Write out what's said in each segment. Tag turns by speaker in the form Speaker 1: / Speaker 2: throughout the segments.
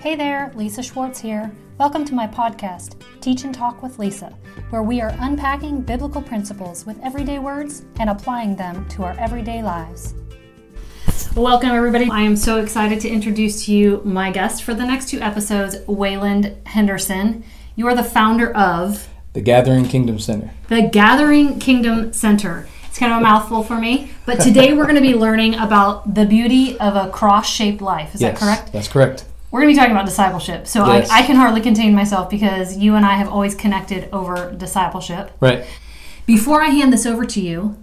Speaker 1: Hey there, Lisa Schwartz here. Welcome to my podcast, Teach and Talk with Lisa, where we are unpacking biblical principles with everyday words and applying them to our everyday lives. Welcome, everybody. I am so excited to introduce to you my guest for the next two episodes, Wayland Henderson. You are the founder of
Speaker 2: The Gathering Kingdom Center.
Speaker 1: the Gathering Kingdom Center. It's kind of a mouthful for me, but today we're going to be learning about the beauty of a cross shaped life. Is
Speaker 2: yes,
Speaker 1: that correct?
Speaker 2: That's correct.
Speaker 1: We're going to be talking about discipleship. So
Speaker 2: Yes.
Speaker 1: I, I can hardly contain myself because you and I have always connected over discipleship.
Speaker 2: Right.
Speaker 1: Before I hand this over to you,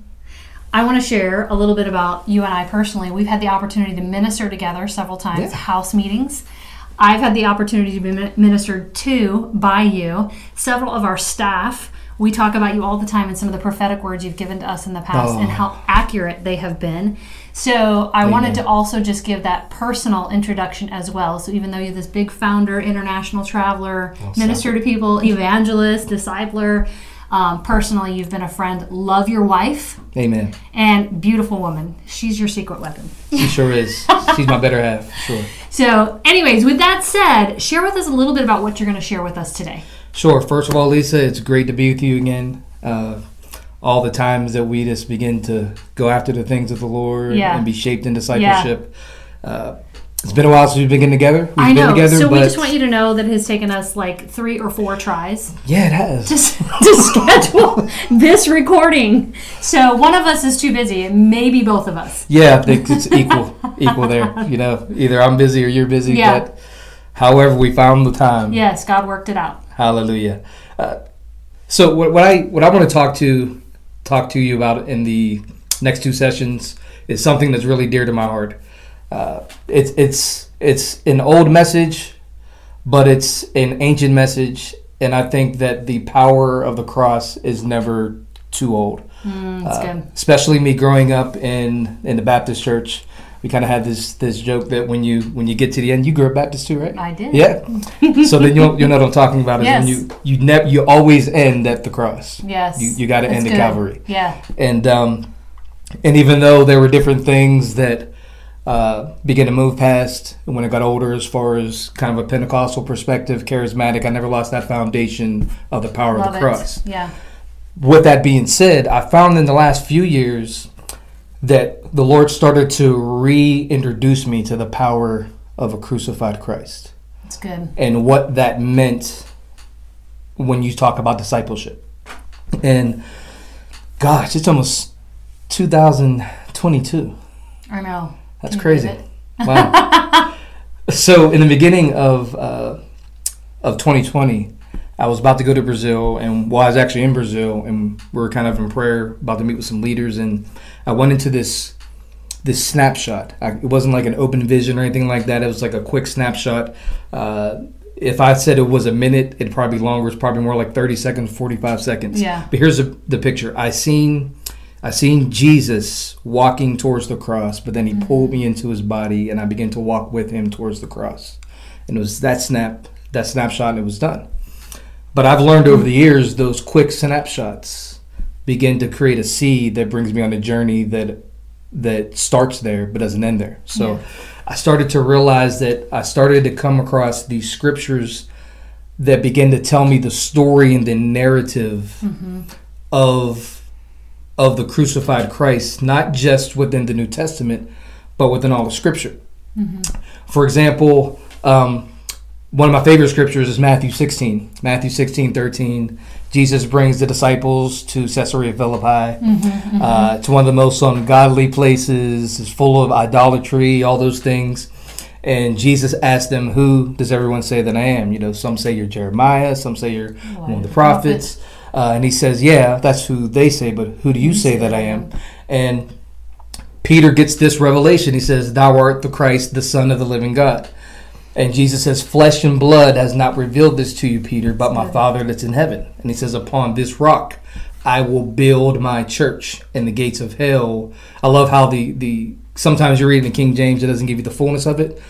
Speaker 1: I want to share a little bit about you and I personally. We've had the opportunity to minister together several times,
Speaker 2: Yeah.
Speaker 1: house meetings. I've had the opportunity to be ministered to by you. Several of our staff, we talk about you all the time and some of the prophetic words you've given to us in the past oh. and
Speaker 2: Oh.
Speaker 1: how accurate they have been. So I wanted to also just give that personal introduction as well. So even though you're this big founder, international traveler, minister to people, evangelist, discipler, um, personally you've been a friend. Love your wife
Speaker 2: Amen.
Speaker 1: and beautiful woman. She's your secret weapon.
Speaker 2: She sure is. She's my better half, sure.
Speaker 1: So, anyways, with that said, share with us a little bit about what you're going to share with us today.
Speaker 2: Sure. First of all, Lisa, it's great to be with you again. Uh, all the times that we just begin to go after the things of the Lord
Speaker 1: Yeah.
Speaker 2: and be shaped in discipleship. Uh, it's been a while since we've been getting together. We've
Speaker 1: I know.
Speaker 2: been together,
Speaker 1: so we just want you to know that it has taken us like three or four tries
Speaker 2: yeah, it has.
Speaker 1: to, to schedule this recording. So one of us is too busy, maybe both of us.
Speaker 2: yeah, I think it's equal, equal there. You know, either I'm busy or you're busy.
Speaker 1: Yeah.
Speaker 2: But however, we found the time.
Speaker 1: Yes, God worked it out.
Speaker 2: Hallelujah. Uh, so what, what I what I want to talk to talk to you about in the next two sessions is something that's really dear to my heart. Uh, it's it's it's an old message, but it's an ancient message, and I think that the power of the cross is never too old.
Speaker 1: Mm, that's
Speaker 2: Uh,
Speaker 1: good.
Speaker 2: especially me growing up in in the Baptist church. We kind of had this this joke that when you when you get to the end, you grew up Baptist too, right?
Speaker 1: I did.
Speaker 2: Yeah. so then you'll you'll know what I'm talking about is when you you never you always end at the cross.
Speaker 1: Yes.
Speaker 2: You you got to end at. Calvary.
Speaker 1: Yeah.
Speaker 2: And um, and even though there were different things that uh, began to move past when I got older, as far as kind of a Pentecostal perspective, charismatic, I never lost that foundation of the power
Speaker 1: Love
Speaker 2: of the
Speaker 1: it.
Speaker 2: cross.
Speaker 1: Yeah.
Speaker 2: With that being said, I found in the last few years that the Lord started to reintroduce me to the power of a crucified Christ
Speaker 1: That's good.
Speaker 2: and what that meant when you talk about discipleship. And gosh, it's almost 2022.
Speaker 1: I know.
Speaker 2: That's
Speaker 1: Can
Speaker 2: crazy. Wow. so in the beginning of uh, of 2020, I was about to go to Brazil, and well, I was actually in Brazil, and we were kind of in prayer, about to meet with some leaders, and I went into this this snapshot. I, it wasn't like an open vision or anything like that. It was like a quick snapshot. Uh, if I said it was a minute, it'd probably be longer. It's probably more like 30 seconds, 45 seconds.
Speaker 1: Yeah.
Speaker 2: But here's the, the picture. I seen I seen Jesus walking towards the cross, but then he pulled me into his body, and I began to walk with him towards the cross. And it was that snap, that snapshot, and it was done. But I've learned over the years those quick snapshots begin to create a seed that brings me on a journey that that starts there but doesn't end there. So
Speaker 1: Yeah.
Speaker 2: I started to realize that I started to come across these scriptures that begin to tell me the story and the narrative of of the crucified Christ, not just within the New Testament, but within all of Scripture. For example, um, one of my favorite scriptures is Matthew 16. Matthew 16, 13. Jesus brings the disciples to Caesarea Philippi, uh, to one of the most ungodly places. It's full of idolatry, all those things. And Jesus asked them, Who does everyone say that I am? You know, some say you're Jeremiah, some say you're one of the prophets. Uh, and he says, Yeah, that's who they say, but who do you say that I am? And Peter gets this revelation. He says, Thou art the Christ, the Son of the living God. And Jesus says, Flesh and blood has not revealed this to you, Peter, but my Father that's in heaven. And he says, Upon this rock I will build my church, and the gates of hell. I love how the, the sometimes you read in the King James, it doesn't give you the fullness of it,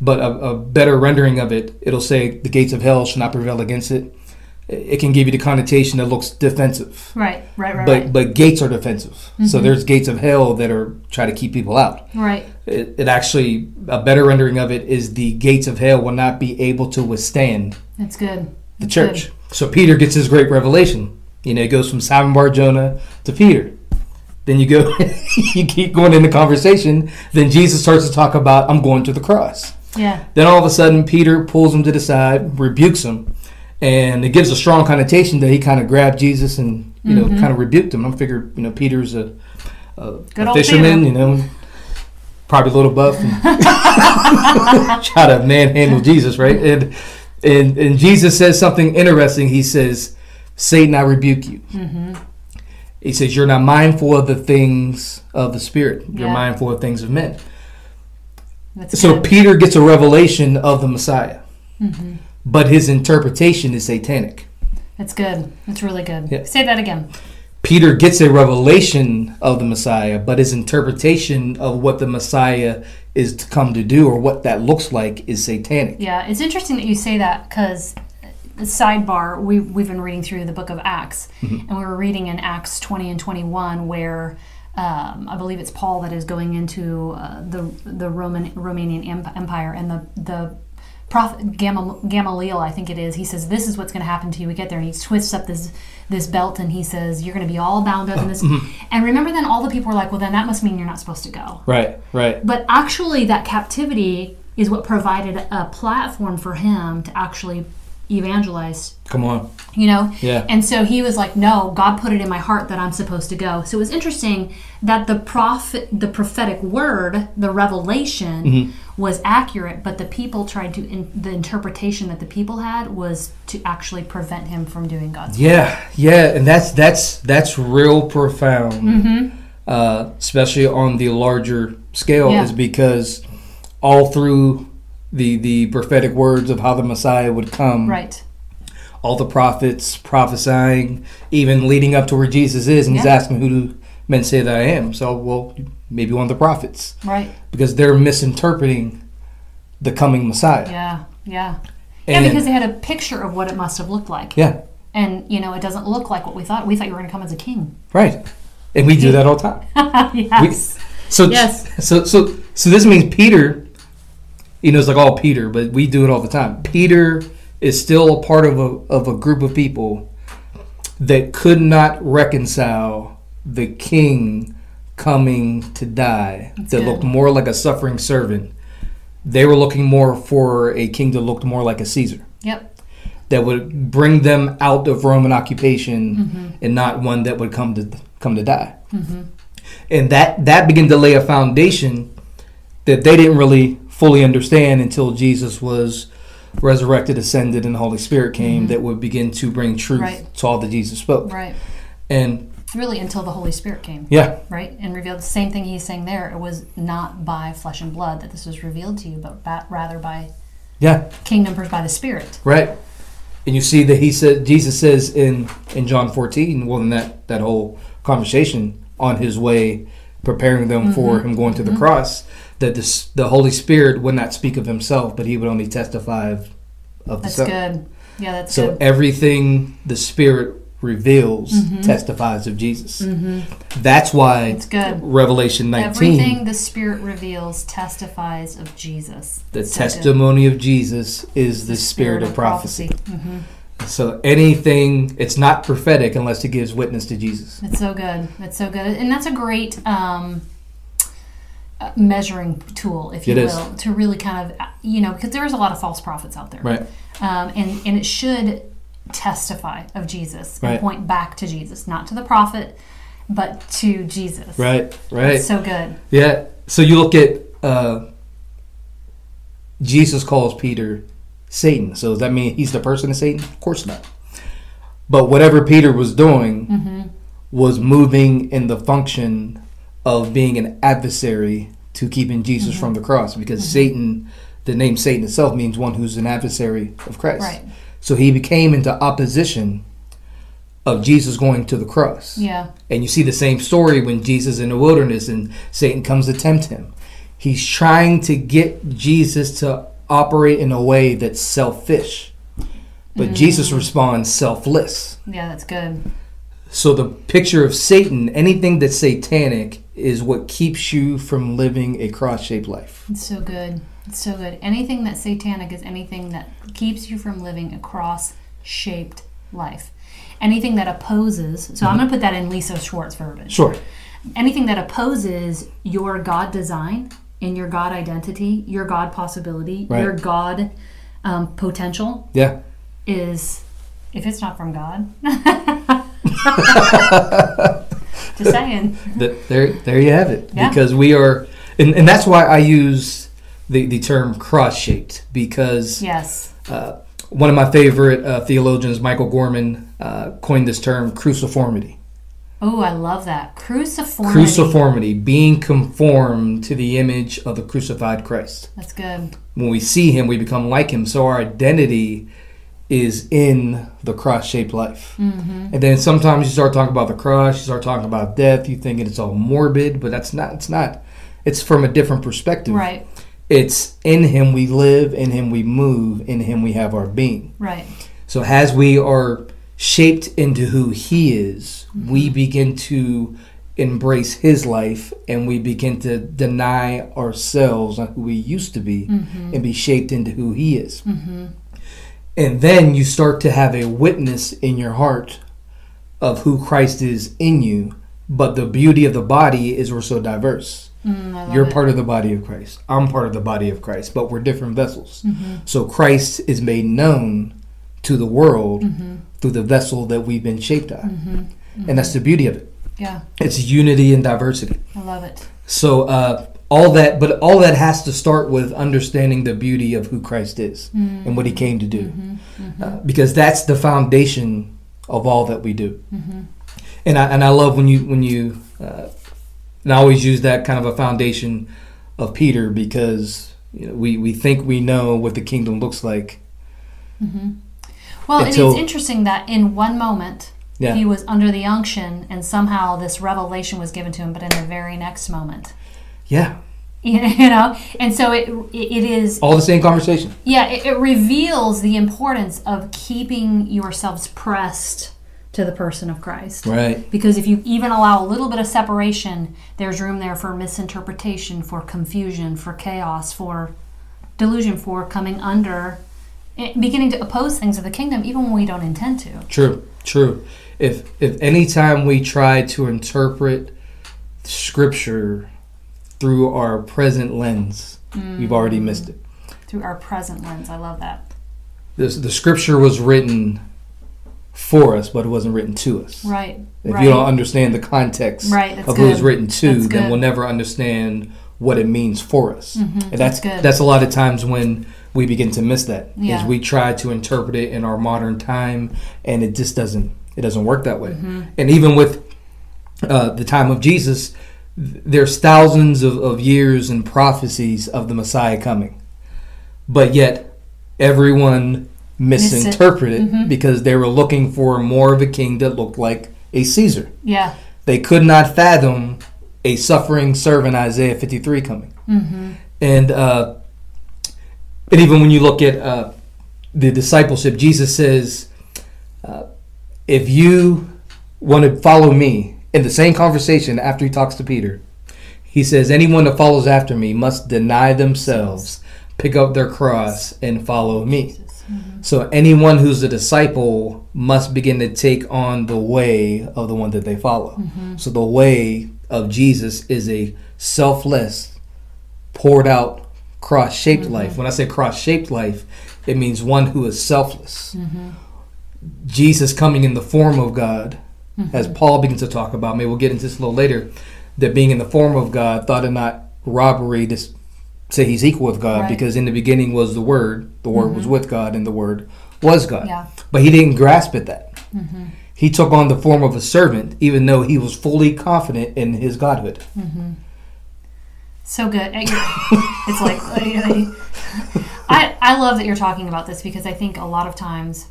Speaker 2: but a, a better rendering of it, it'll say, The gates of hell shall not prevail against it. It can give you the connotation that looks defensive.
Speaker 1: Right, right, right,
Speaker 2: But
Speaker 1: right.
Speaker 2: but gates are defensive. So
Speaker 1: Mhm.
Speaker 2: there's gates of hell that are try to keep people out.
Speaker 1: right.
Speaker 2: It, it actually a better rendering of it is the gates of hell will not be able to withstand
Speaker 1: That's good.
Speaker 2: the
Speaker 1: That's
Speaker 2: church.
Speaker 1: good.
Speaker 2: So Peter gets his great revelation. You know, it goes from Simon Bar Jonah to Peter. Then you go, you keep going in the conversation. Then Jesus starts to talk about, I'm going to the cross.
Speaker 1: Yeah.
Speaker 2: Then all of a sudden, Peter pulls him to the side, rebukes him, and it gives a strong connotation that he kind of grabbed Jesus and you know
Speaker 1: Mhm.
Speaker 2: kind of rebuked him. I figure you know Peter's a, a, a fisherman,
Speaker 1: Peter.
Speaker 2: you know, probably a little buff, and try to manhandle Jesus, right? And and and Jesus says something interesting. He says, "Satan, I rebuke you."
Speaker 1: Mm-hmm.
Speaker 2: He says, "You're not mindful of the things of the spirit. You're
Speaker 1: Yeah.
Speaker 2: mindful of things of men."
Speaker 1: That's
Speaker 2: So
Speaker 1: good.
Speaker 2: Peter gets a revelation of the Messiah,
Speaker 1: hmm
Speaker 2: but his interpretation is satanic.
Speaker 1: That's good. That's really good.
Speaker 2: Yeah.
Speaker 1: Say that again.
Speaker 2: Peter gets a revelation of the Messiah, but his interpretation of what the Messiah is to come to do or what that looks like is satanic.
Speaker 1: Yeah, it's interesting that you say that because sidebar, we we've been reading through the book of Acts,
Speaker 2: Mm-hmm.
Speaker 1: and we were reading in Acts twenty and twenty one where. Um, I believe it's Paul that is going into uh, the the Roman Romanian Empire, and the the prophet Gamal- Gamaliel, I think it is. He says, "This is what's going to happen to you." We get there, and he twists up this this belt, and he says, "You're going to be all bound up in this."
Speaker 2: Mm-hmm.
Speaker 1: And remember, then all the people were like, "Well, then that must mean you're not supposed to go."
Speaker 2: Right, right.
Speaker 1: But actually, that captivity is what provided a platform for him to actually evangelize,
Speaker 2: Come on.
Speaker 1: you know?
Speaker 2: Yeah.
Speaker 1: And so he was like, no, God put it in my heart that I'm supposed to go. So it was interesting that the prophet, the prophetic word, the revelation
Speaker 2: Mm-hmm.
Speaker 1: was accurate, but the people tried to, in, the interpretation that the people had was to actually prevent him from doing God's
Speaker 2: Yeah, yeah, and that's that's that's real profound,
Speaker 1: Mm-hmm.
Speaker 2: uh, especially on the larger scale,
Speaker 1: Yeah.
Speaker 2: is because all through the the prophetic words of how the Messiah would come,
Speaker 1: Right.
Speaker 2: all the prophets prophesying, even leading up to where Jesus is, and he's
Speaker 1: Yeah.
Speaker 2: asking, "Who do men say that I am?" So, well, maybe one of the prophets,
Speaker 1: Right.
Speaker 2: because they're misinterpreting the coming Messiah.
Speaker 1: Yeah. Yeah. Yeah, because they had a picture of what it must have looked like.
Speaker 2: yeah,
Speaker 1: And, you know, it doesn't look like what we thought. We thought you were going to come as a king.
Speaker 2: right, and we do that all the time.
Speaker 1: yes.
Speaker 2: So
Speaker 1: Yes.
Speaker 2: So so so this means Peter, you know, it's like all Peter, but we do it all the time. Peter is still a part of a of a group of people that could not reconcile the king coming to die
Speaker 1: That's
Speaker 2: that
Speaker 1: good.
Speaker 2: looked more like a suffering servant. They were looking more for a king that looked more like a Caesar
Speaker 1: Yep.
Speaker 2: that would bring them out of Roman occupation
Speaker 1: Mm-hmm.
Speaker 2: and not one that would come to come to die. And that that began to lay a foundation that they didn't really fully understand until Jesus was resurrected, ascended, and the Holy Spirit came that would begin to bring truth
Speaker 1: Mm-hmm. Right.
Speaker 2: to all that Jesus spoke.
Speaker 1: Right.
Speaker 2: And
Speaker 1: Really, until the Holy Spirit came,
Speaker 2: yeah,
Speaker 1: right? And revealed the same thing he's saying there. It was not by flesh and blood that this was revealed to you, but ba- rather by
Speaker 2: yeah,
Speaker 1: kingdom by the Spirit.
Speaker 2: right. And you see that he said Jesus says in in John 14, well in that that whole conversation on his way preparing them for
Speaker 1: Mm-hmm.
Speaker 2: him going to the cross that this, the Holy Spirit would not speak of himself, but he would only testify of, of the
Speaker 1: That's
Speaker 2: Son.
Speaker 1: good. Yeah, that's
Speaker 2: So
Speaker 1: good.
Speaker 2: everything the Spirit reveals testifies of Jesus. That's why
Speaker 1: It's good.
Speaker 2: Revelation 19,
Speaker 1: Everything the Spirit reveals testifies of Jesus.
Speaker 2: the
Speaker 1: so good.
Speaker 2: testimony of Jesus is the, spirit, of prophecy.
Speaker 1: hmm
Speaker 2: So anything, it's not prophetic unless it gives witness to Jesus.
Speaker 1: It's so good. It's so good, and that's a great um, measuring tool, if you
Speaker 2: It is.
Speaker 1: will, to really kind of uh, you know because there is a lot of false prophets out there,
Speaker 2: Right.
Speaker 1: Um, and and it should testify of Jesus and
Speaker 2: Right.
Speaker 1: point back to Jesus, not to the prophet, but to Jesus.
Speaker 2: Right, right.
Speaker 1: It's so good.
Speaker 2: Yeah. So you look at uh, Jesus calls Peter Satan. So does that mean he's the person of Satan? Of course not. But whatever Peter was doing
Speaker 1: Mm-hmm.
Speaker 2: was moving in the function of being an adversary to keeping Jesus
Speaker 1: Mm-hmm.
Speaker 2: from the cross because Satan, the name Satan itself means one who's an adversary of Christ.
Speaker 1: Right.
Speaker 2: So he became into opposition of Jesus going to the cross.
Speaker 1: Yeah.
Speaker 2: And you see the same story when Jesus in the wilderness and Satan comes to tempt him. He's trying to get Jesus to operate in a way that's selfish. but Jesus responds selfless.
Speaker 1: Yeah, that's good.
Speaker 2: So the picture of Satan, anything that's satanic, is what keeps you from living a cross-shaped life.
Speaker 1: It's so good. It's so good. Anything that's satanic is anything that keeps you from living a cross shaped life. Anything that opposes, so I'm going to put that in Lisa Schwartz verbiage.
Speaker 2: Sure.
Speaker 1: Anything that opposes your God design and your God identity, your God possibility,
Speaker 2: Right.
Speaker 1: your God um, potential
Speaker 2: Yeah.
Speaker 1: is, if it's not from God, just saying.
Speaker 2: Th- there, there you have it.
Speaker 1: Yeah.
Speaker 2: Because we are, and, and that's why I use the, the term cross-shaped because
Speaker 1: Yes.
Speaker 2: uh, one of my favorite uh, theologians, Michael Gorman, uh, coined this term cruciformity.
Speaker 1: Oh, I love that. Cruciformity.
Speaker 2: Cruciformity, being conformed to the image of the crucified Christ.
Speaker 1: That's good.
Speaker 2: When we see him, we become like him. So our identity is in the cross shaped life.
Speaker 1: Mm-hmm.
Speaker 2: And then sometimes you start talking about the cross, you start talking about death, you think it's all morbid, but that's not, it's not. It's from a different perspective.
Speaker 1: Right,
Speaker 2: It's in him we live, in him we move, in him we have our being.
Speaker 1: right.
Speaker 2: So as we are shaped into who he is, mm-hmm. we begin to embrace his life and we begin to deny ourselves on who we used to be mm-hmm. and be shaped into who he is. Mm-hmm. And then you start to have a witness in your heart of who Christ is in you, but the beauty of the body is we're so diverse.
Speaker 1: Mm,
Speaker 2: You're
Speaker 1: it.
Speaker 2: part of the body of Christ. I'm part of the body of Christ, but we're different vessels.
Speaker 1: Mm-hmm.
Speaker 2: So Christ is made known to the world
Speaker 1: Mm-hmm.
Speaker 2: through the vessel that we've been shaped out. And that's the beauty of it.
Speaker 1: Yeah,
Speaker 2: It's unity and diversity.
Speaker 1: I love it.
Speaker 2: So uh, all that, but all that has to start with understanding the beauty of who Christ is
Speaker 1: Mm-hmm.
Speaker 2: and what He came to do, Uh, because that's the foundation of all that we do.
Speaker 1: Mm-hmm.
Speaker 2: And I and I love when you when you uh, and I always use that kind of a foundation of Peter because you know, we we think we know what the kingdom looks like.
Speaker 1: Well,
Speaker 2: Until-
Speaker 1: it's interesting that in one moment
Speaker 2: Yeah.
Speaker 1: he was under the unction, and somehow this revelation was given to him, but in the very next moment,
Speaker 2: Yeah,
Speaker 1: you know, and so it it is
Speaker 2: all the same conversation.
Speaker 1: yeah it, it reveals the importance of keeping yourselves pressed to the person of Christ.
Speaker 2: Right.
Speaker 1: Because if you even allow a little bit of separation, there's room there for misinterpretation, for confusion, for chaos, for delusion, for coming under, eh, beginning to oppose things of the kingdom, even when we don't intend to.
Speaker 2: True, true. If if any time we try to interpret scripture through our present lens, we've already missed it.
Speaker 1: Through our present lens. I love that.
Speaker 2: This, the scripture was written for us, but it wasn't written to us.
Speaker 1: Right.
Speaker 2: If
Speaker 1: right.
Speaker 2: you don't understand the context
Speaker 1: Right,
Speaker 2: of who it's
Speaker 1: good.
Speaker 2: written to,
Speaker 1: That's
Speaker 2: then
Speaker 1: good.
Speaker 2: we'll never understand what it means for us. and that's
Speaker 1: that's good.
Speaker 2: that's a lot of times when we begin to miss that.
Speaker 1: Yeah.
Speaker 2: Is we try to interpret it in our modern time, and it just doesn't it doesn't work that way.
Speaker 1: Mm-hmm.
Speaker 2: And even with uh, the time of Jesus, there's thousands of, of years and prophecies of the Messiah coming, but yet everyone misinterpreted
Speaker 1: Mm-hmm.
Speaker 2: because they were looking for more of a king that looked like a Caesar.
Speaker 1: yeah.
Speaker 2: They could not fathom a suffering servant, Isaiah 53, coming.
Speaker 1: Mm-hmm.
Speaker 2: And uh, and even when you look at uh, the discipleship, Jesus says, uh, if you want to follow me, in the same conversation after he talks to Peter, he says, anyone that follows after me must deny themselves, pick up their cross, and follow me. Mm-hmm. So anyone who's a disciple must begin to take on the way of the one that they follow. Mm-hmm. So the way of Jesus is a selfless, poured out, cross shaped mm-hmm. life. When I say cross shaped life, it means one who is selfless. Jesus coming in the form of God, Mm-hmm. as Paul begins to talk about, maybe we'll get into this a little later, that being in the form of God thought it not robbery to say he's equal with God
Speaker 1: Right.
Speaker 2: because in the beginning was the Word, the Word was mm-hmm. with God, and the Word was God.
Speaker 1: Yeah.
Speaker 2: But he didn't grasp at that. Mm-hmm. He took on the form of a servant, even though he was fully confident in his godhood.
Speaker 1: So good. It's like I I love that you're talking about this because I think a lot of times,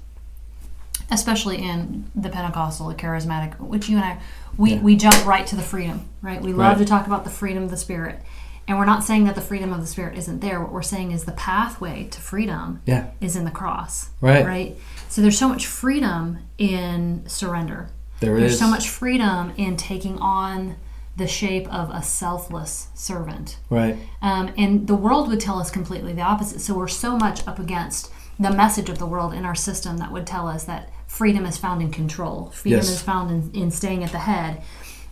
Speaker 1: especially in the Pentecostal, the charismatic, which you and I, we,
Speaker 2: Yeah.
Speaker 1: we jump right to the freedom, right? We love
Speaker 2: Right.
Speaker 1: to talk about the freedom of the spirit, And we're not saying that the freedom of the spirit isn't there. What we're saying is the pathway to freedom
Speaker 2: Yeah.
Speaker 1: is in the cross.
Speaker 2: Right.
Speaker 1: Right? So there's so much freedom in surrender.
Speaker 2: There
Speaker 1: There's
Speaker 2: is.
Speaker 1: so much freedom in taking on the shape of a selfless servant.
Speaker 2: Right.
Speaker 1: Um, and the world would tell us completely the opposite. So we're so much up against the message of the world in our system that would tell us that freedom is found in control, freedom
Speaker 2: Yes.
Speaker 1: is found in, in staying at the head.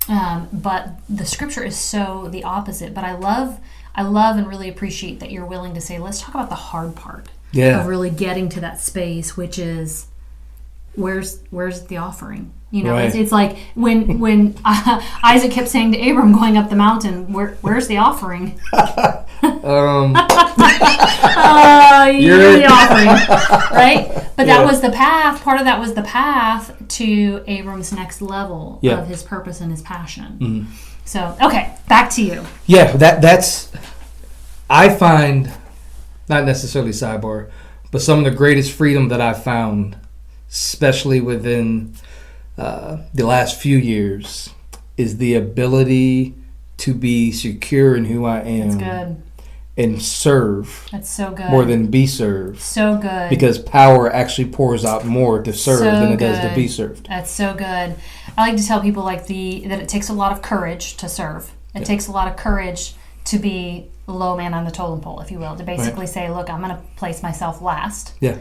Speaker 1: Um, but the scripture is so the opposite. But I love, I love and really appreciate that you're willing to say, let's talk about the hard part
Speaker 2: Yeah.
Speaker 1: of really getting to that space, which is where's where's the offering you know it's,
Speaker 2: Right.
Speaker 1: it's like when when uh, isaac kept saying to abram going up the mountain where, where's the offering
Speaker 2: Um,
Speaker 1: uh, you're the offering right but that
Speaker 2: Yeah.
Speaker 1: was the path part of that was the path to abram's next level
Speaker 2: Yeah. Mm-hmm.
Speaker 1: of his purpose and his passion so okay back to you
Speaker 2: yeah, that that's. I find, not necessarily sidebar, but some of the greatest freedom that I've found, especially within uh, the last few years, is the ability to be secure in who I
Speaker 1: that's
Speaker 2: am
Speaker 1: good
Speaker 2: and serve
Speaker 1: that's so good
Speaker 2: more than be served.
Speaker 1: so good
Speaker 2: Because power actually pours out more to serve
Speaker 1: So
Speaker 2: than it does to be served.
Speaker 1: That's so good. I like to tell people like the that it takes a lot of courage to serve. It takes a lot of courage to be low man on the totem pole, if you will, to basically say, "Look, I'm going to place myself last."
Speaker 2: Yeah.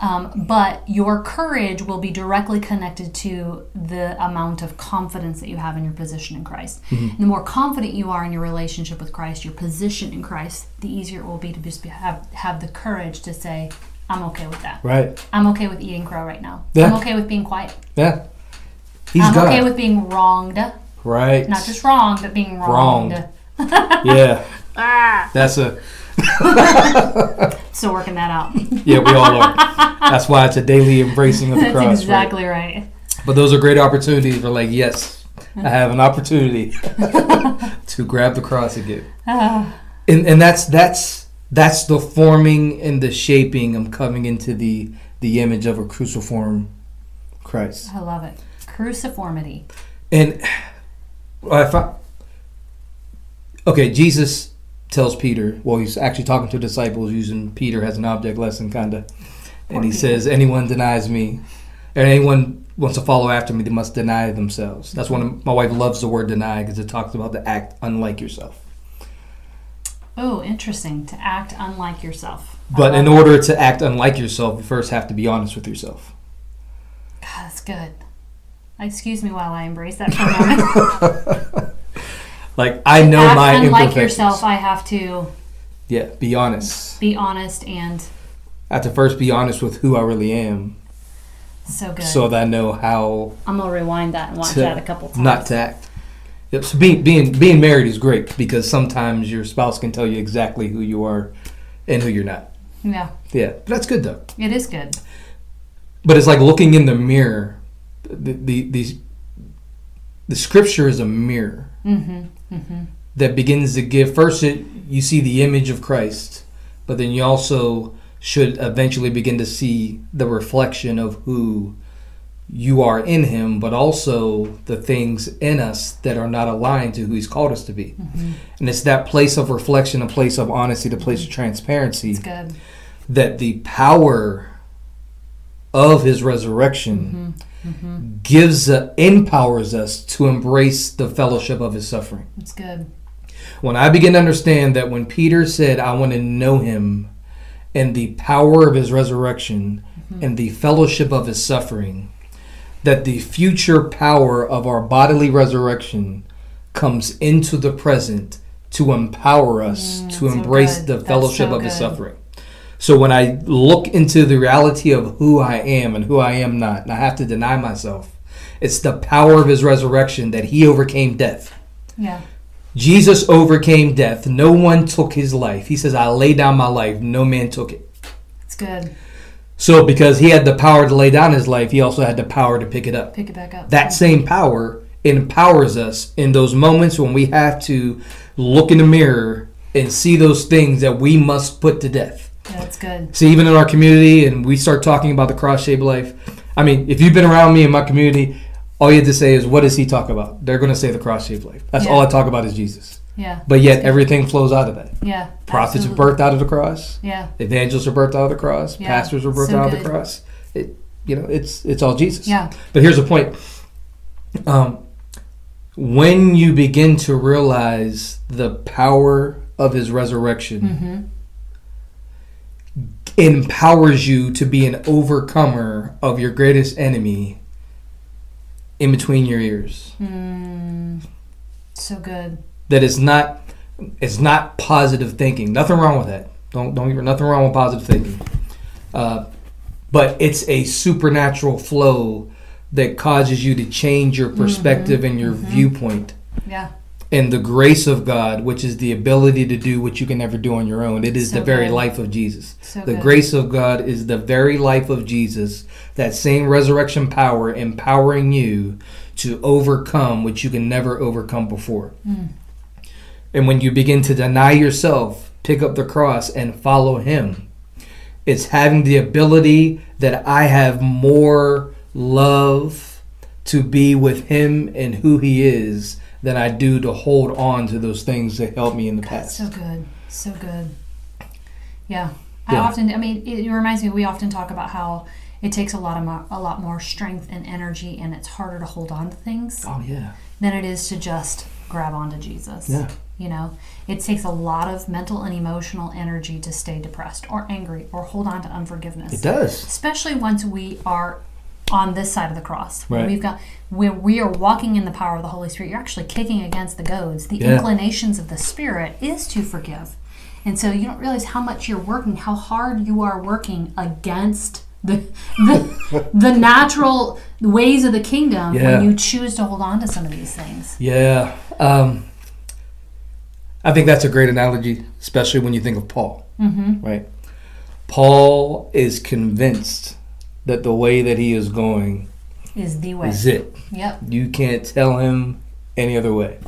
Speaker 1: Um, but your courage will be directly connected to the amount of confidence that you have in your position in Christ.
Speaker 2: Mm-hmm.
Speaker 1: And the more confident you are in your relationship with Christ, your position in Christ, the easier it will be to just be, have have the courage to say, "I'm okay with that.
Speaker 2: Right.
Speaker 1: I'm okay with eating crow right now.
Speaker 2: Yeah.
Speaker 1: I'm okay with being quiet."
Speaker 2: Yeah. He's
Speaker 1: I'm
Speaker 2: God.
Speaker 1: okay with being wronged.
Speaker 2: right.
Speaker 1: Not just wrong, but being wronged.
Speaker 2: Wronged. yeah.
Speaker 1: Ah,
Speaker 2: That's a
Speaker 1: still working that out.
Speaker 2: yeah. We all are. That's why it's a daily embracing of the
Speaker 1: That's
Speaker 2: cross. That's
Speaker 1: exactly right.
Speaker 2: But those are great opportunities. We're like, yes, I have an opportunity to grab the cross again.
Speaker 1: Ah,
Speaker 2: And and that's that's that's the forming and the shaping of coming into the the image of a cruciform Christ.
Speaker 1: I love it. Cruciformity.
Speaker 2: And I found, okay, Jesus tells Peter, well, he's actually talking to disciples using Peter as an object lesson, kind of. And he
Speaker 1: Peter.
Speaker 2: says, anyone denies me, or anyone wants to follow after me, they must deny themselves. That's one of my wife loves the word deny because it talks about the act unlike yourself.
Speaker 1: Oh, interesting. To act unlike yourself.
Speaker 2: But in order to act unlike yourself, you first have to be honest with yourself.
Speaker 1: God, that's good. Excuse me while I embrace that for a moment.
Speaker 2: Like I know
Speaker 1: act
Speaker 2: my
Speaker 1: unlike
Speaker 2: imperfections.
Speaker 1: yourself, I have to
Speaker 2: Yeah, be honest.
Speaker 1: be honest and
Speaker 2: I have to first be honest with who I really am,
Speaker 1: so good.
Speaker 2: so that I know how
Speaker 1: I'm gonna rewind that and watch
Speaker 2: to
Speaker 1: that a couple times.
Speaker 2: not to act. Yep. So being being being married is great because sometimes your spouse can tell you exactly who you are and who you're not.
Speaker 1: Yeah,
Speaker 2: Yeah, but that's good though.
Speaker 1: it is good.
Speaker 2: But it's like looking in the mirror. The the the, the scripture is a mirror
Speaker 1: Mm-hmm. Mm-hmm.
Speaker 2: that begins to give. First, it, you see the image of Christ, but then you also should eventually begin to see the reflection of who you are in Him, but also the things in us that are not aligned to who He's called us to be.
Speaker 1: Mm-hmm.
Speaker 2: And it's that place of reflection, a place of honesty, the place of transparency
Speaker 1: It's good.
Speaker 2: that the power of His resurrection
Speaker 1: Mm-hmm.
Speaker 2: gives uh, empowers us to embrace the fellowship of His suffering.
Speaker 1: It's good.
Speaker 2: When I begin to understand that when Peter said, I want to know him and the power of his resurrection and the fellowship of his suffering, that the future power of our bodily resurrection comes into the present to empower us
Speaker 1: Mm,
Speaker 2: to embrace
Speaker 1: good.
Speaker 2: the
Speaker 1: That's
Speaker 2: fellowship
Speaker 1: so
Speaker 2: of his
Speaker 1: good.
Speaker 2: suffering. So when I look into the reality of who I am and who I am not, and I have to deny myself, it's the power of his resurrection that he overcame death.
Speaker 1: Yeah.
Speaker 2: Jesus overcame death. No one took his life. He says, I lay down my life. No man took it.
Speaker 1: It's good.
Speaker 2: So, because he had the power to lay down his life, he also had the power to pick it up.
Speaker 1: Pick it back up.
Speaker 2: That same power empowers us in those moments when we have to look in the mirror and see those things that we must put to death.
Speaker 1: Yeah, that's good.
Speaker 2: See, even in our community, and we start talking about the cross shaped life. I mean, if you've been around me in my community, all you have to say is, What does he talk about? They're going to say the cross shaped life. That's
Speaker 1: Yeah.
Speaker 2: all I talk about is Jesus.
Speaker 1: Yeah.
Speaker 2: But yet everything flows out of that.
Speaker 1: Yeah.
Speaker 2: Prophets
Speaker 1: absolutely.
Speaker 2: are birthed out of the cross.
Speaker 1: Yeah.
Speaker 2: Evangelists are birthed out of the cross.
Speaker 1: Yeah,
Speaker 2: Pastors are birthed
Speaker 1: so
Speaker 2: out of the cross. It, you know, it's it's all Jesus.
Speaker 1: Yeah.
Speaker 2: But here's the point. Um, when you begin to realize the power of His resurrection,
Speaker 1: Mm-hmm.
Speaker 2: Empowers you to be an overcomer of your greatest enemy in between your ears.
Speaker 1: Mm, so good.
Speaker 2: That is not it's not positive thinking. Nothing wrong with that. Don't don't nothing wrong with positive thinking. Uh, but it's a supernatural flow that causes you to change your perspective and your viewpoint.
Speaker 1: Yeah.
Speaker 2: And the grace of God, which is the ability to do what you can never do on your own, it is
Speaker 1: So
Speaker 2: the very
Speaker 1: good.
Speaker 2: life of Jesus.
Speaker 1: So
Speaker 2: The
Speaker 1: good.
Speaker 2: grace of God is the very life of Jesus, that same resurrection power empowering you to overcome what you can never overcome before.
Speaker 1: Mm.
Speaker 2: And when you begin to deny yourself, pick up the cross, and follow Him, it's having the ability that I have more love to be with Him and who He is than I do to hold on to those things that helped me in the past.
Speaker 1: so good. So good. Yeah. I
Speaker 2: Yeah.
Speaker 1: often, I mean, it, it reminds me, we often talk about how it takes a lot of mo- a lot more strength and energy and it's harder to hold on to things
Speaker 2: Oh, yeah.
Speaker 1: than it is to just grab onto Jesus.
Speaker 2: Yeah.
Speaker 1: You know, it takes a lot of mental and emotional energy to stay depressed or angry or hold on to unforgiveness.
Speaker 2: It does.
Speaker 1: especially once we are on this side of the cross where
Speaker 2: Right.
Speaker 1: we've got where we are walking in the power of the holy spirit you're actually kicking against the goads the
Speaker 2: Yeah.
Speaker 1: inclinations of the spirit is to forgive and so you don't realize how much you're working how hard you are working against the the, the natural ways of the kingdom
Speaker 2: Yeah.
Speaker 1: when you choose to hold on to some of these things
Speaker 2: Yeah. Um, I think that's a great analogy, especially when you think of Paul,
Speaker 1: mm-hmm.
Speaker 2: right? Paul is convinced that the way that he is going
Speaker 1: is the way
Speaker 2: is it.
Speaker 1: yep
Speaker 2: You can't tell him any other way.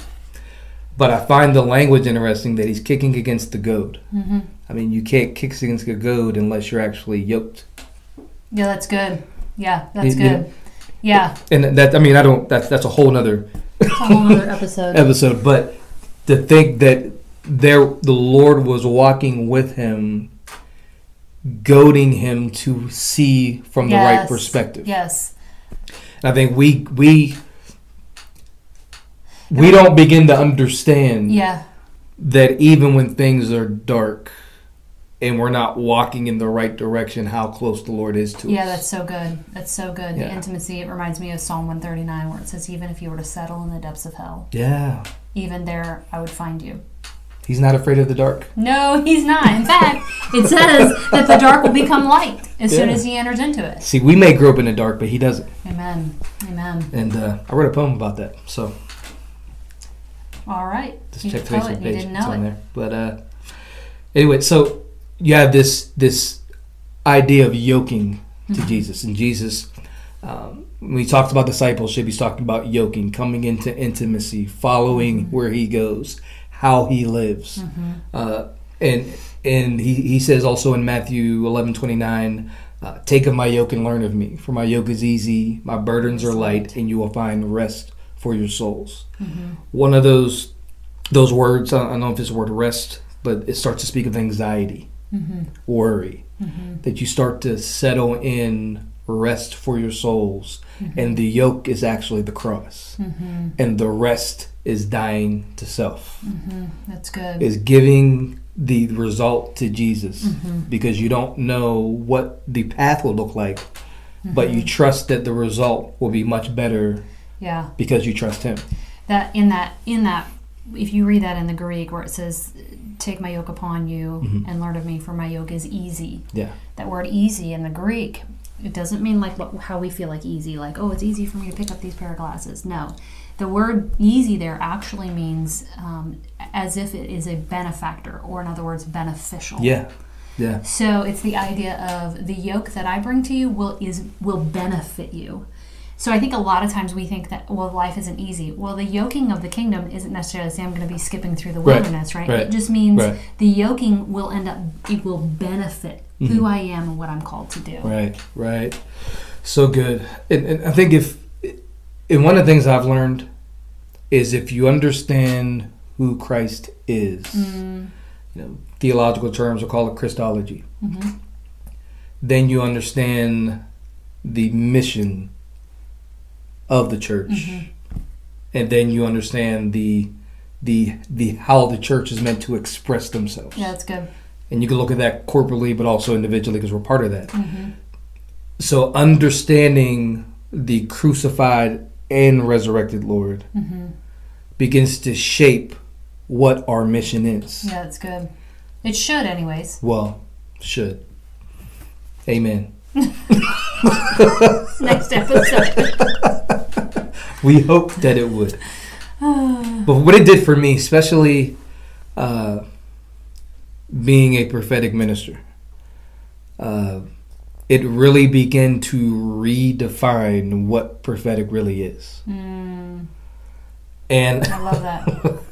Speaker 2: But I find the language interesting that he's kicking against the goad.
Speaker 1: mm-hmm.
Speaker 2: I mean, you can't kick against the goad unless you're actually yoked.
Speaker 1: yeah that's good yeah that's
Speaker 2: You- you
Speaker 1: good yeah
Speaker 2: And that, I mean, I don't, that's, that's a whole nother
Speaker 1: it's a whole other episode
Speaker 2: episode, but to think that there the Lord was walking with him, goading him to see from the right perspective.
Speaker 1: yes
Speaker 2: And I think we we we don't begin to understand
Speaker 1: yeah
Speaker 2: that even when things are dark and we're not walking in the right direction, how close the Lord is to
Speaker 1: Yeah,
Speaker 2: us.
Speaker 1: that's so good. That's so good. The intimacy, it reminds me of Psalm 139, where it says, Even if you were to settle in the depths of hell,
Speaker 2: yeah.
Speaker 1: even there I would find you.
Speaker 2: He's not afraid of the dark.
Speaker 1: No, he's not. In fact, it says that the dark will become light as soon as he enters into it.
Speaker 2: See, we may grow up in the dark, but he doesn't.
Speaker 1: Amen. Amen.
Speaker 2: And uh, I wrote a poem about that. So
Speaker 1: All right.
Speaker 2: Just check the.
Speaker 1: You
Speaker 2: page. It's on
Speaker 1: it.
Speaker 2: there. But uh, anyway, so you have this this idea of yoking to
Speaker 1: Mm-hmm.
Speaker 2: Jesus, and Jesus. Um, when he talks about discipleship, he's talking about yoking, coming into intimacy, following
Speaker 1: Mm-hmm.
Speaker 2: where he goes, how he lives, uh, and and he, he says also in Matthew eleven twenty nine. Uh, Take of my yoke and learn of me, for my yoke is easy, my burdens are light, and you will find rest for your souls. One of those those words, I don't know if it's the word rest, but it starts to speak of anxiety, worry, that you start to settle in rest for your souls, mm-hmm. and the yoke is actually the cross, mm-hmm. and the rest is dying to self, mm-hmm.
Speaker 1: That's good.
Speaker 2: is giving the result to Jesus because you don't know what the path will look like, but you trust that the result will be much better
Speaker 1: yeah.
Speaker 2: because you trust Him.
Speaker 1: That in that in that if you read that in the Greek where it says take my yoke upon you
Speaker 2: Mhm.
Speaker 1: and learn of me for my yoke is easy.
Speaker 2: Yeah.
Speaker 1: That word easy in the Greek it doesn't mean like what, how we feel like easy like oh it's easy for me to pick up these pair of glasses. No. The word easy there actually means um, as if it is a benefactor or in other words beneficial.
Speaker 2: Yeah. Yeah.
Speaker 1: So it's the idea of the yoke that I bring to you will is will benefit you. So I think a lot of times we think that well life isn't easy. Well, the yoking of the kingdom isn't necessarily saying I'm going to be skipping through the
Speaker 2: Right,
Speaker 1: wilderness, right?
Speaker 2: right,
Speaker 1: It just means
Speaker 2: right.
Speaker 1: the yoking will end up it will benefit who I am and what I'm called to do.
Speaker 2: Mm-hmm. Right, right. So good. And, and I think if, and one of the things I've learned is if you understand who Christ is.
Speaker 1: Mm.
Speaker 2: You know, theological terms will call it Christology.
Speaker 1: Mhm.
Speaker 2: Then you understand the mission of the church,
Speaker 1: Mhm.
Speaker 2: and then you understand the the the how the church is meant to express themselves.
Speaker 1: Yeah, that's good.
Speaker 2: And you can look at that corporately, but also individually because we're part of that.
Speaker 1: hmm
Speaker 2: So understanding the crucified and resurrected Lord
Speaker 1: hmm
Speaker 2: begins to shape what our mission is.
Speaker 1: Yeah, that's good. It should, anyways.
Speaker 2: Well, should. Amen.
Speaker 1: Next episode.
Speaker 2: We hope that it would. But what it did for me, especially uh, being a prophetic minister, uh, it really began to redefine what prophetic really is.
Speaker 1: mm,
Speaker 2: And
Speaker 1: I love that.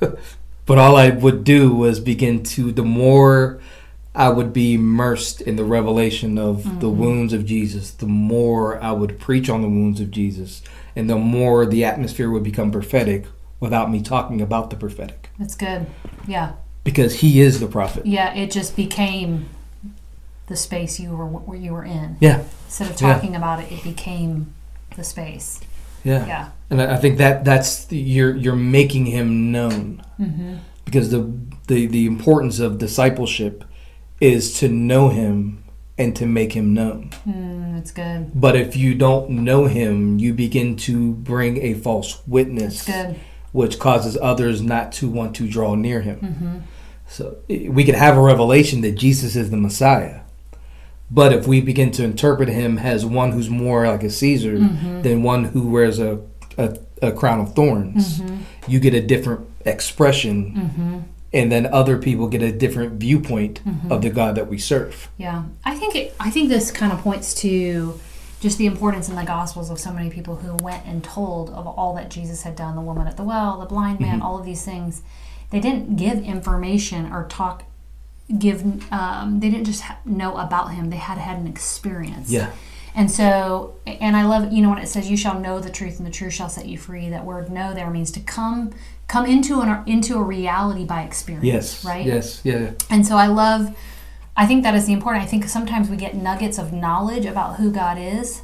Speaker 2: but all I would do was begin to the more I would be immersed in the revelation of the
Speaker 1: Mhm.
Speaker 2: wounds of Jesus, the more I would preach on the wounds of Jesus, and the more the atmosphere would become prophetic without me talking about the prophetic.
Speaker 1: That's good. Yeah.
Speaker 2: Because he is the prophet.
Speaker 1: Yeah, it just became the space you were where you were in.
Speaker 2: Yeah.
Speaker 1: Instead of
Speaker 2: Yeah.
Speaker 1: talking about it, it became the space.
Speaker 2: Yeah.
Speaker 1: Yeah.
Speaker 2: And I I think that that's the, you're you're making him known
Speaker 1: Mm-hmm.
Speaker 2: because the the the importance of discipleship is to know him and to make him known.
Speaker 1: Mm, that's good.
Speaker 2: But if you don't know him, you begin to bring a false
Speaker 1: That's
Speaker 2: witness,
Speaker 1: good.
Speaker 2: which causes others not to want to draw near him.
Speaker 1: Mm-hmm.
Speaker 2: So we could have a revelation that Jesus is the Messiah. But if we begin to interpret him as one who's more like a Caesar
Speaker 1: Mhm.
Speaker 2: than one who wears a, a, a crown of thorns,
Speaker 1: Mm-hmm.
Speaker 2: you get a different expression,
Speaker 1: Mm-hmm.
Speaker 2: and then other people get a different viewpoint
Speaker 1: Mhm.
Speaker 2: of the God that we serve.
Speaker 1: Yeah, I think it, I think this kind of points to just the importance in the Gospels of so many people who went and told of all that Jesus had done. The woman at the well, the blind man,
Speaker 2: Mm-hmm.
Speaker 1: all of these things. They didn't give information or talk. Give. Um, they didn't just ha- know about him. They had had an experience.
Speaker 2: Yeah.
Speaker 1: And so, and I love, you know, when it says, "You shall know the truth, and the truth shall set you free." That word "know" there means to come, come into an into a reality by experience.
Speaker 2: Yes.
Speaker 1: Right.
Speaker 2: Yes. Yeah.
Speaker 1: And so I love, I think that is the important. I think sometimes we get nuggets of knowledge about who God is,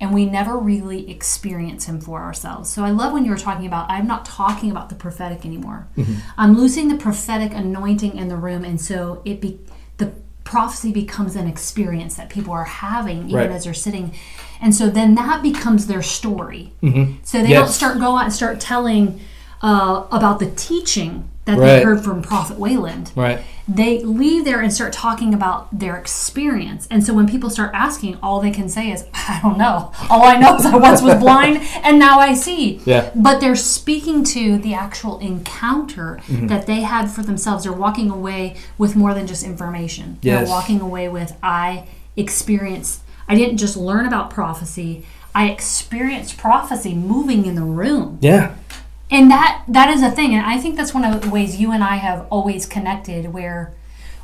Speaker 1: and we never really experience Him for ourselves. So I love when you were talking about, I'm not talking about the prophetic anymore. I'm losing the prophetic anointing in the room, and so it be the prophecy becomes an experience that people are having even
Speaker 2: Right.
Speaker 1: as they're sitting. And so then that becomes their story.
Speaker 2: Mm-hmm.
Speaker 1: So they don't start go out and start telling uh, about the teaching that
Speaker 2: Right.
Speaker 1: they heard from Prophet Wayland
Speaker 2: Right.
Speaker 1: they leave there and start talking about their experience. And so when people start asking, all they can say is, I don't know. All I know is I once was blind and now I see.
Speaker 2: Yeah.
Speaker 1: But they're speaking to the actual encounter
Speaker 2: Mm-hmm.
Speaker 1: that they had for themselves. They're walking away with more than just information.
Speaker 2: Yes.
Speaker 1: They're walking away with, I experienced, I didn't just learn about prophecy, I experienced prophecy moving in the room
Speaker 2: Yeah.
Speaker 1: And that that is a thing and i think that's one of the ways you and i have always connected where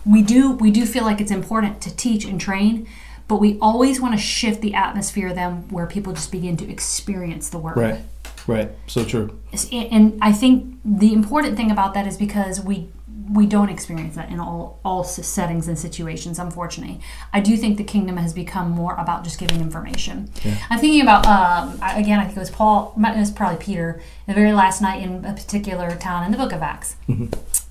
Speaker 1: we do we do feel like it's important to teach and train but we always want to shift the atmosphere then where people just begin to experience the work
Speaker 2: Right. Right. So true.
Speaker 1: and i think the important thing about that is because we we don't experience that in all all settings and situations unfortunately. I do think the kingdom has become more about just giving information. I'm thinking about um, again i think it was paul it was probably peter the very last night in a particular town in the book of acts.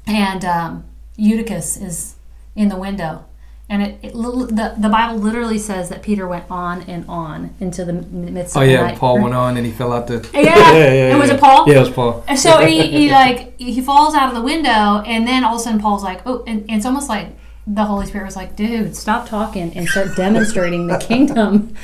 Speaker 1: And um, eutychus is in the window and it, it the, the bible literally says that peter went on and on into the midst
Speaker 2: Oh
Speaker 1: of the
Speaker 2: yeah,
Speaker 1: night
Speaker 2: Paul went on and he fell out the.
Speaker 1: Yeah. And was it Paul?
Speaker 2: Yeah, it was Paul.
Speaker 1: and so he, he like he falls out of the window, and then all of a sudden Paul's like, oh, and, and it's almost like the Holy Spirit was like, dude, stop talking and start demonstrating the kingdom.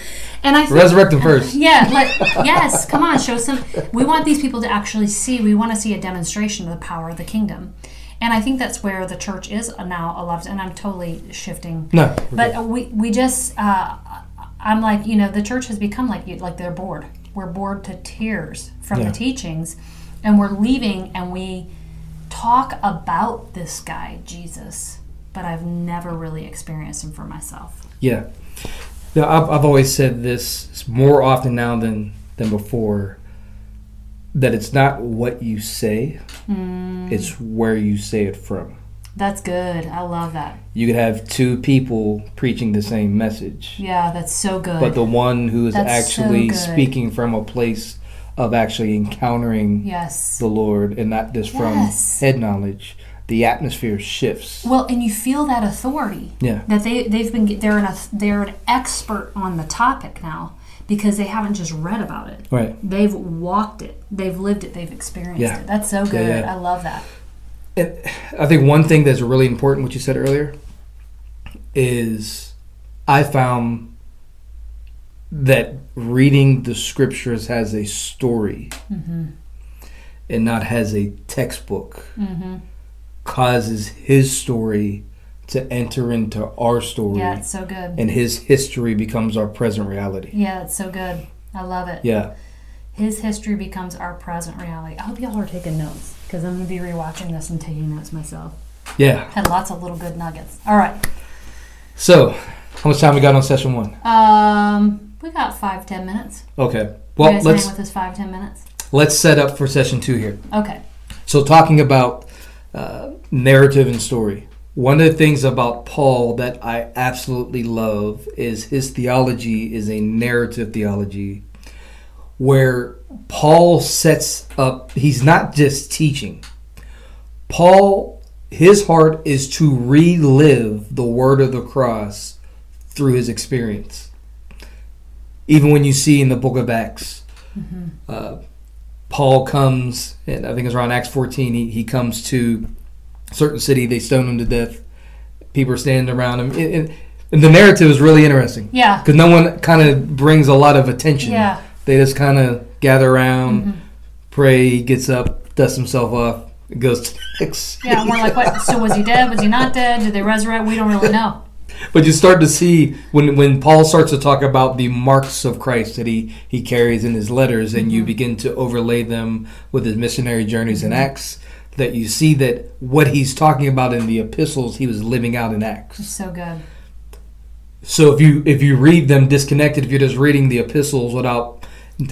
Speaker 1: And I think,
Speaker 2: Resurrect them first.
Speaker 1: yeah, like yes, come on, show some. We want these people to actually see. We want to see a demonstration of the power of the kingdom. And I think that's where the church is now a lot. And I'm totally shifting
Speaker 2: No.
Speaker 1: but
Speaker 2: good.
Speaker 1: we we just uh, I'm like you know the church has become like you like they're bored. We're bored to tears from
Speaker 2: Yeah.
Speaker 1: the teachings, and we're leaving and we talk about this guy Jesus, but I've never really experienced him for myself.
Speaker 2: Yeah. Yeah, I've, I've always said this more often now than than before. that it's not what you say,
Speaker 1: Mm,
Speaker 2: it's where you say it from.
Speaker 1: that's good. I love that.
Speaker 2: You could have two people preaching the same message,
Speaker 1: Yeah, that's so good.
Speaker 2: but the one who is
Speaker 1: That's
Speaker 2: actually
Speaker 1: good.
Speaker 2: speaking from a place of actually encountering
Speaker 1: yes.
Speaker 2: the Lord and not just from
Speaker 1: Yes.
Speaker 2: head knowledge, the atmosphere shifts.
Speaker 1: Well, and you feel that authority.
Speaker 2: Yeah.
Speaker 1: That they they've been they're an they're an expert on the topic now because they haven't just read about it.
Speaker 2: Right.
Speaker 1: They've walked it. They've lived it. They've experienced
Speaker 2: Yeah.
Speaker 1: it. That's so good.
Speaker 2: yeah.
Speaker 1: I love that.
Speaker 2: And I think one thing that's really important, what you said earlier, is I found that reading the scriptures has a story
Speaker 1: Mm-hmm.
Speaker 2: and not has a textbook
Speaker 1: Mm-hmm.
Speaker 2: Causes his story to enter into our story
Speaker 1: Yeah, it's so good.
Speaker 2: and his history becomes our present reality.
Speaker 1: Yeah, it's so good. I love it.
Speaker 2: Yeah.
Speaker 1: His history becomes our present reality. I hope y'all are taking notes because I'm going to be rewatching this and taking notes myself.
Speaker 2: Yeah.
Speaker 1: Had lots of little good nuggets. All right.
Speaker 2: So, how much time we got on session one?
Speaker 1: Um, we got five, ten minutes.
Speaker 2: Okay.
Speaker 1: you
Speaker 2: Well,
Speaker 1: guys
Speaker 2: let's
Speaker 1: with us five, ten minutes?
Speaker 2: let's set up for session two here.
Speaker 1: Okay.
Speaker 2: So, talking about uh, narrative and story, one of the things about Paul that I absolutely love is his theology is a narrative theology where Paul sets up, he's not just teaching. Paul, his heart is to relive the word of the cross through his experience. Even when you see in the book of Acts, uh, Paul comes, and I think it's around Acts 14, he, he comes to certain city, they stone him to death. People are standing around him. And, and- and the narrative is really interesting
Speaker 1: Yeah.
Speaker 2: because no one kind of brings a lot of attention.
Speaker 1: Yeah.
Speaker 2: They just kind of gather around,
Speaker 1: Mhm.
Speaker 2: pray, gets up, dusts himself off, goes to the next.
Speaker 1: Yeah, and we're like, what? So was he dead? Was he not dead? Did they resurrect? We don't really know.
Speaker 2: But you start to see when when Paul starts to talk about the marks of Christ that he he carries in his letters, and you begin to overlay them with his missionary journeys in Acts, that you see that what he's talking about in the epistles, he was living out in
Speaker 1: It's
Speaker 2: Acts.
Speaker 1: so good.
Speaker 2: So if you if you read them disconnected, if you're just reading the epistles without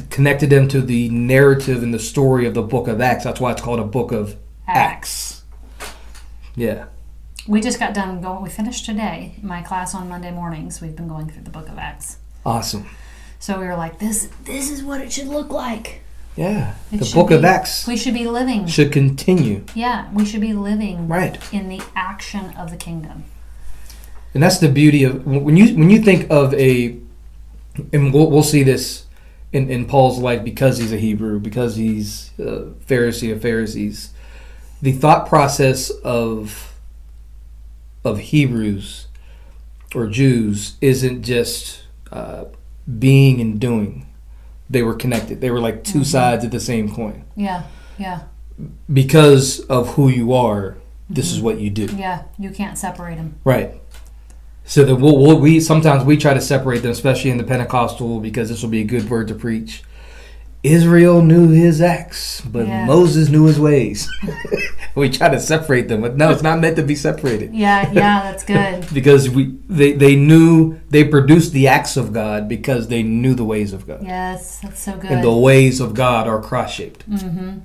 Speaker 2: connected them to the narrative and the story of the book of Acts, that's why it's called a book of Acts. Yeah.
Speaker 1: We just got done going. We finished today. My class on Monday mornings. We've been going through the Book of Acts.
Speaker 2: Awesome.
Speaker 1: So we were like, this this is what it should look like.
Speaker 2: Yeah.
Speaker 1: It
Speaker 2: the book of Acts
Speaker 1: We should be living.
Speaker 2: should continue.
Speaker 1: Yeah, we should be living
Speaker 2: Right.
Speaker 1: in the action of the kingdom.
Speaker 2: And that's the beauty of when you when you think of a, and we'll, we'll see this in, in Paul's life because he's a Hebrew, because he's a Pharisee of Pharisees. The thought process of of Hebrews or Jews isn't just uh, being and doing. They were connected. They were like 2 mm-hmm. sides of the same coin.
Speaker 1: Yeah, yeah,
Speaker 2: Because of who you are, this is mm-hmm. what you do.
Speaker 1: yeah. You can't separate them.
Speaker 2: Right. So that we'll, we'll, we sometimes we try to separate them, especially in the Pentecostal, because this will be a good word to preach. Israel knew his acts, but
Speaker 1: Yeah.
Speaker 2: Moses knew his ways. we try to separate them, but no, it's not meant to be separated
Speaker 1: Yeah, yeah. That's good.
Speaker 2: because we they, they knew they produced the acts of God because they knew the ways of God,
Speaker 1: Yes, that's so good.
Speaker 2: and the ways of God are cross shaped.
Speaker 1: hmm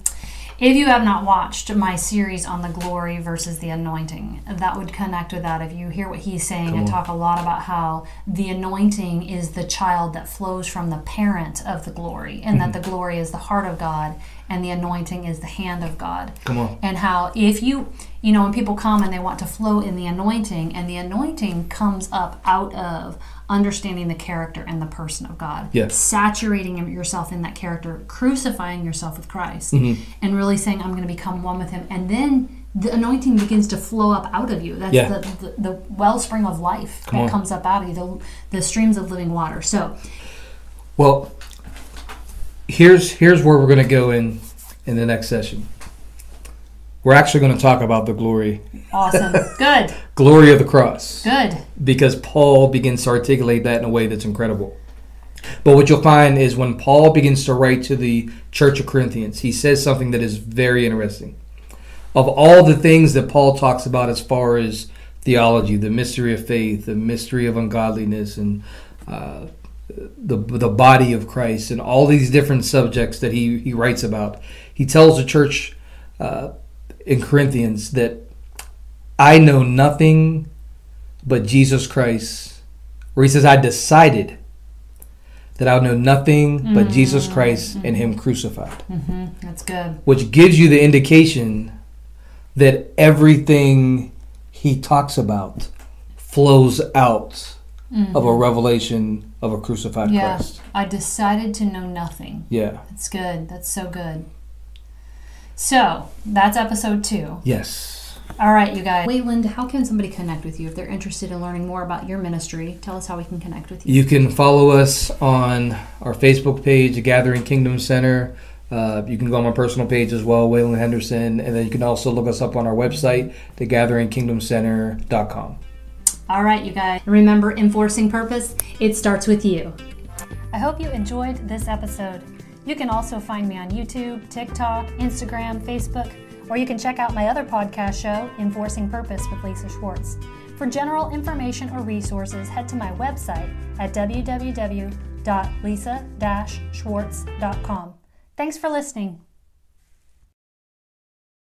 Speaker 1: If you have not watched my series on the glory versus the anointing, that would connect with that. If you hear what he's saying,
Speaker 2: Come
Speaker 1: I talk a lot about how the anointing is the child that flows from the parent of the glory, and that mm-hmm. the glory is the heart of God, and the anointing is the hand of God.
Speaker 2: Come on,
Speaker 1: And how if you, you know, when people come and they want to flow in the anointing, and the anointing comes up out of understanding the character and the person of God,
Speaker 2: Yeah.
Speaker 1: saturating yourself in that character, crucifying yourself with Christ,
Speaker 2: Mm-hmm.
Speaker 1: and really saying, "I'm going to become one with Him," and then the anointing begins to flow up out of you. That's
Speaker 2: Yeah.
Speaker 1: the, the, the wellspring of life
Speaker 2: Come
Speaker 1: that
Speaker 2: on.
Speaker 1: comes up out of you, the, the streams of living water. So,
Speaker 2: Well, here's here's where we're going to go in in the next session. We're actually going to talk about the glory
Speaker 1: awesome, good,
Speaker 2: glory of the cross
Speaker 1: good.
Speaker 2: because Paul begins to articulate that in a way that's incredible. But what you'll find is when Paul begins to write to the church of Corinthians, he says something that is very interesting. Of all the things that Paul talks about as far as theology, the mystery of faith, the mystery of ungodliness, and uh, the the body of Christ and all these different subjects that he he writes about. He tells the church uh, in Corinthians that I know nothing but Jesus Christ. where he says, I decided that I would know nothing but Jesus Christ and Him crucified.
Speaker 1: Mm-hmm. That's good.
Speaker 2: Which gives you the indication that everything he talks about flows out of a revelation of a crucified
Speaker 1: Mm-hmm. Yeah.
Speaker 2: Christ.
Speaker 1: I decided to know nothing.
Speaker 2: Yeah.
Speaker 1: That's good. That's so good. So, that's episode two.
Speaker 2: Yes.
Speaker 1: All right, you guys. Wayland, how can somebody connect with you if they're interested in learning more about your ministry? Tell us how we can connect with you.
Speaker 2: You can follow us on our Facebook page, the Gathering Kingdom Center. Uh, you can go on my personal page as well, Wayland Henderson, and then you can also look us up on our website, thegatheringkingdomcenter.com.
Speaker 1: All right, you guys. Remember, enforcing purpose, it starts with you. I hope you enjoyed this episode. You can also find me on YouTube, TikTok, Instagram, Facebook, or you can check out my other podcast show, Enforcing Purpose with Lisa Schwartz. For general information or resources, head to my website at www.lisa-schwartz.com. Thanks for listening.